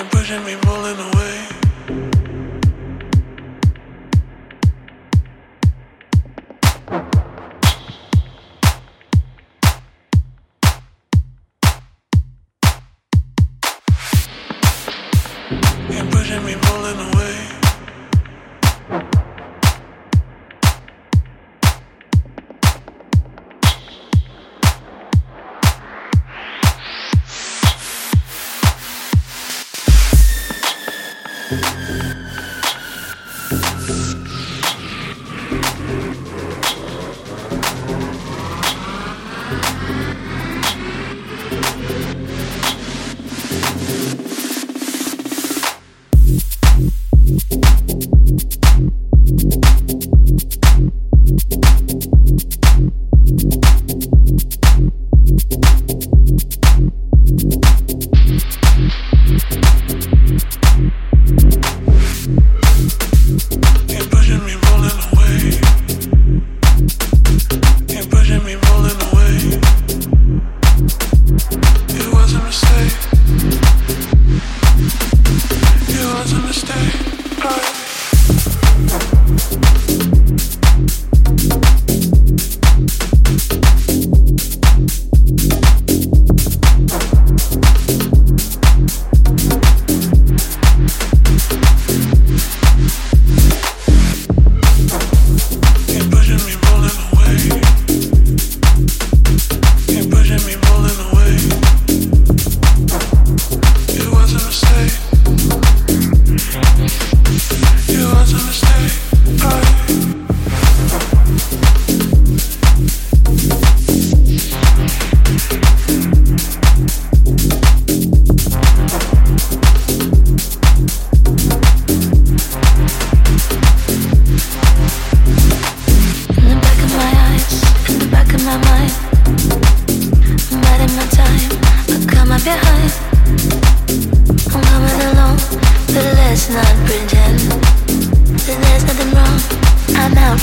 and pushing me, pulling away. you was a mistake.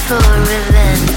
for revenge.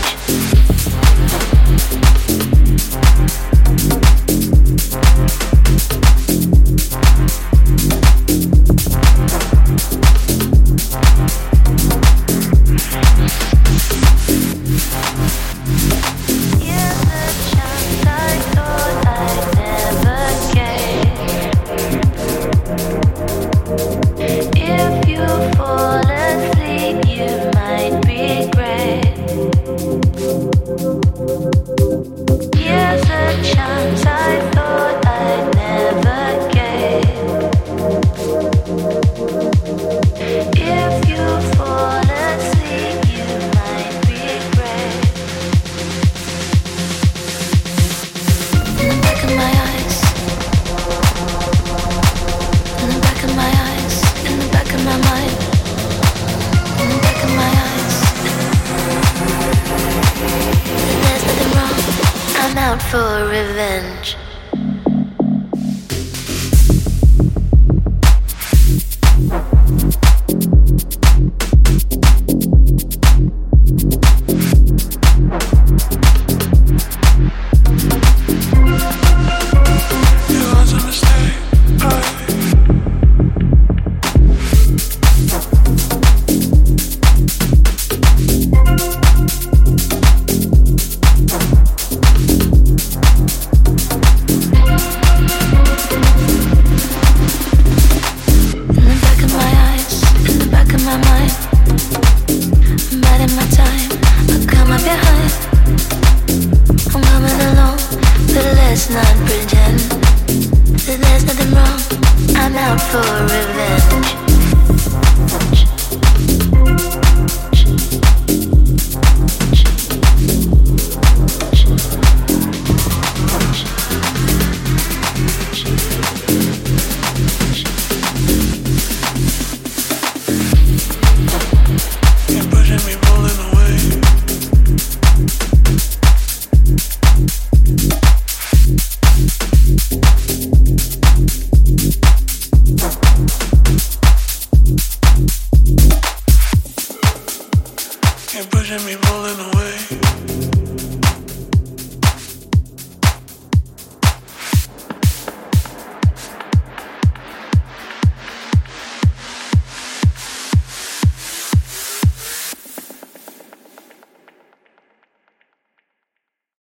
out for revenge. man. Keep pushing me, pulling away.